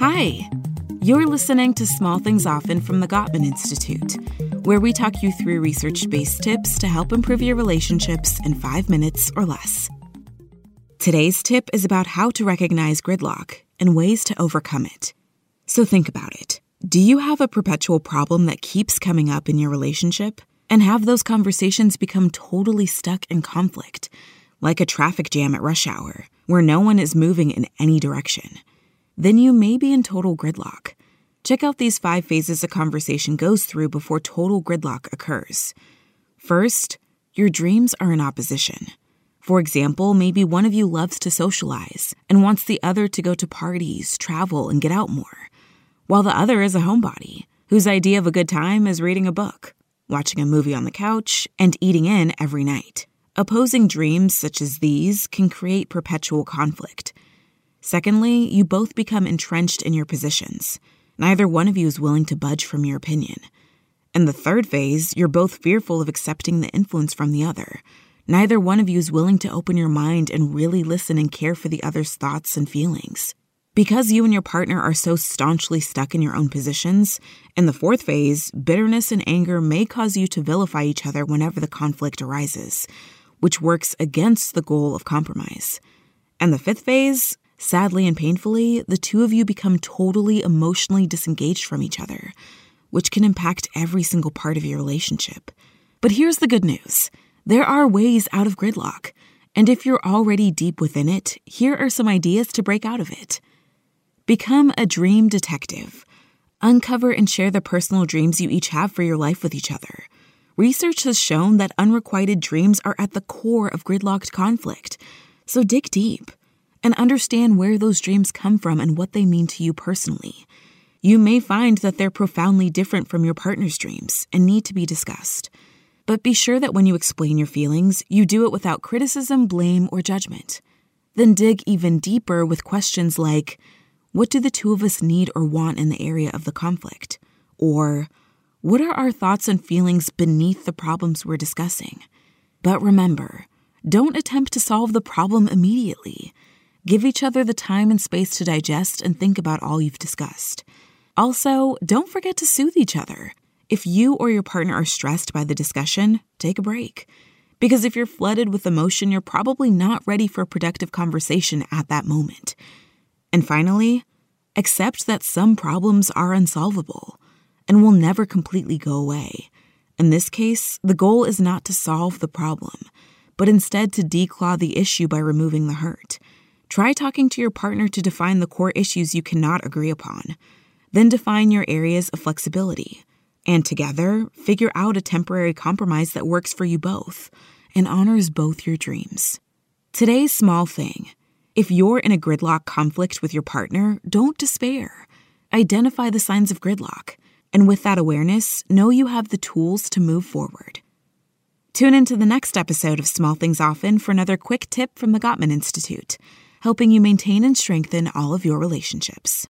Hi, you're listening to Small Things Often from the Gottman Institute, where we talk you through research based tips to help improve your relationships in five minutes or less. Today's tip is about how to recognize gridlock and ways to overcome it. So think about it. Do you have a perpetual problem that keeps coming up in your relationship? And have those conversations become totally stuck in conflict, like a traffic jam at rush hour, where no one is moving in any direction? Then you may be in total gridlock. Check out these five phases a conversation goes through before total gridlock occurs. First, your dreams are in opposition. For example, maybe one of you loves to socialize and wants the other to go to parties, travel, and get out more while the other is a homebody whose idea of a good time is reading a book, watching a movie on the couch, and eating in every night. Opposing dreams such as these can create perpetual conflict. Secondly, you both become entrenched in your positions. Neither one of you is willing to budge from your opinion. In the third phase, you're both fearful of accepting the influence from the other. Neither one of you is willing to open your mind and really listen and care for the other's thoughts and feelings. Because you and your partner are so staunchly stuck in your own positions, in the fourth phase, bitterness and anger may cause you to vilify each other whenever the conflict arises, which works against the goal of compromise. And the fifth phase, sadly and painfully, the two of you become totally emotionally disengaged from each other, which can impact every single part of your relationship. But here's the good news there are ways out of gridlock. And if you're already deep within it, here are some ideas to break out of it. Become a dream detective. Uncover and share the personal dreams you each have for your life with each other. Research has shown that unrequited dreams are at the core of gridlocked conflict. So dig deep and understand where those dreams come from and what they mean to you personally. You may find that they're profoundly different from your partner's dreams and need to be discussed. But be sure that when you explain your feelings, you do it without criticism, blame, or judgment. Then dig even deeper with questions like, what do the two of us need or want in the area of the conflict? Or, what are our thoughts and feelings beneath the problems we're discussing? But remember, don't attempt to solve the problem immediately. Give each other the time and space to digest and think about all you've discussed. Also, don't forget to soothe each other. If you or your partner are stressed by the discussion, take a break. Because if you're flooded with emotion, you're probably not ready for a productive conversation at that moment. And finally, accept that some problems are unsolvable and will never completely go away. In this case, the goal is not to solve the problem, but instead to declaw the issue by removing the hurt. Try talking to your partner to define the core issues you cannot agree upon. Then define your areas of flexibility. And together, figure out a temporary compromise that works for you both and honors both your dreams. Today's small thing if you're in a gridlock conflict with your partner, don't despair. Identify the signs of gridlock, and with that awareness, know you have the tools to move forward. Tune into the next episode of Small Things Often for another quick tip from the Gottman Institute, helping you maintain and strengthen all of your relationships.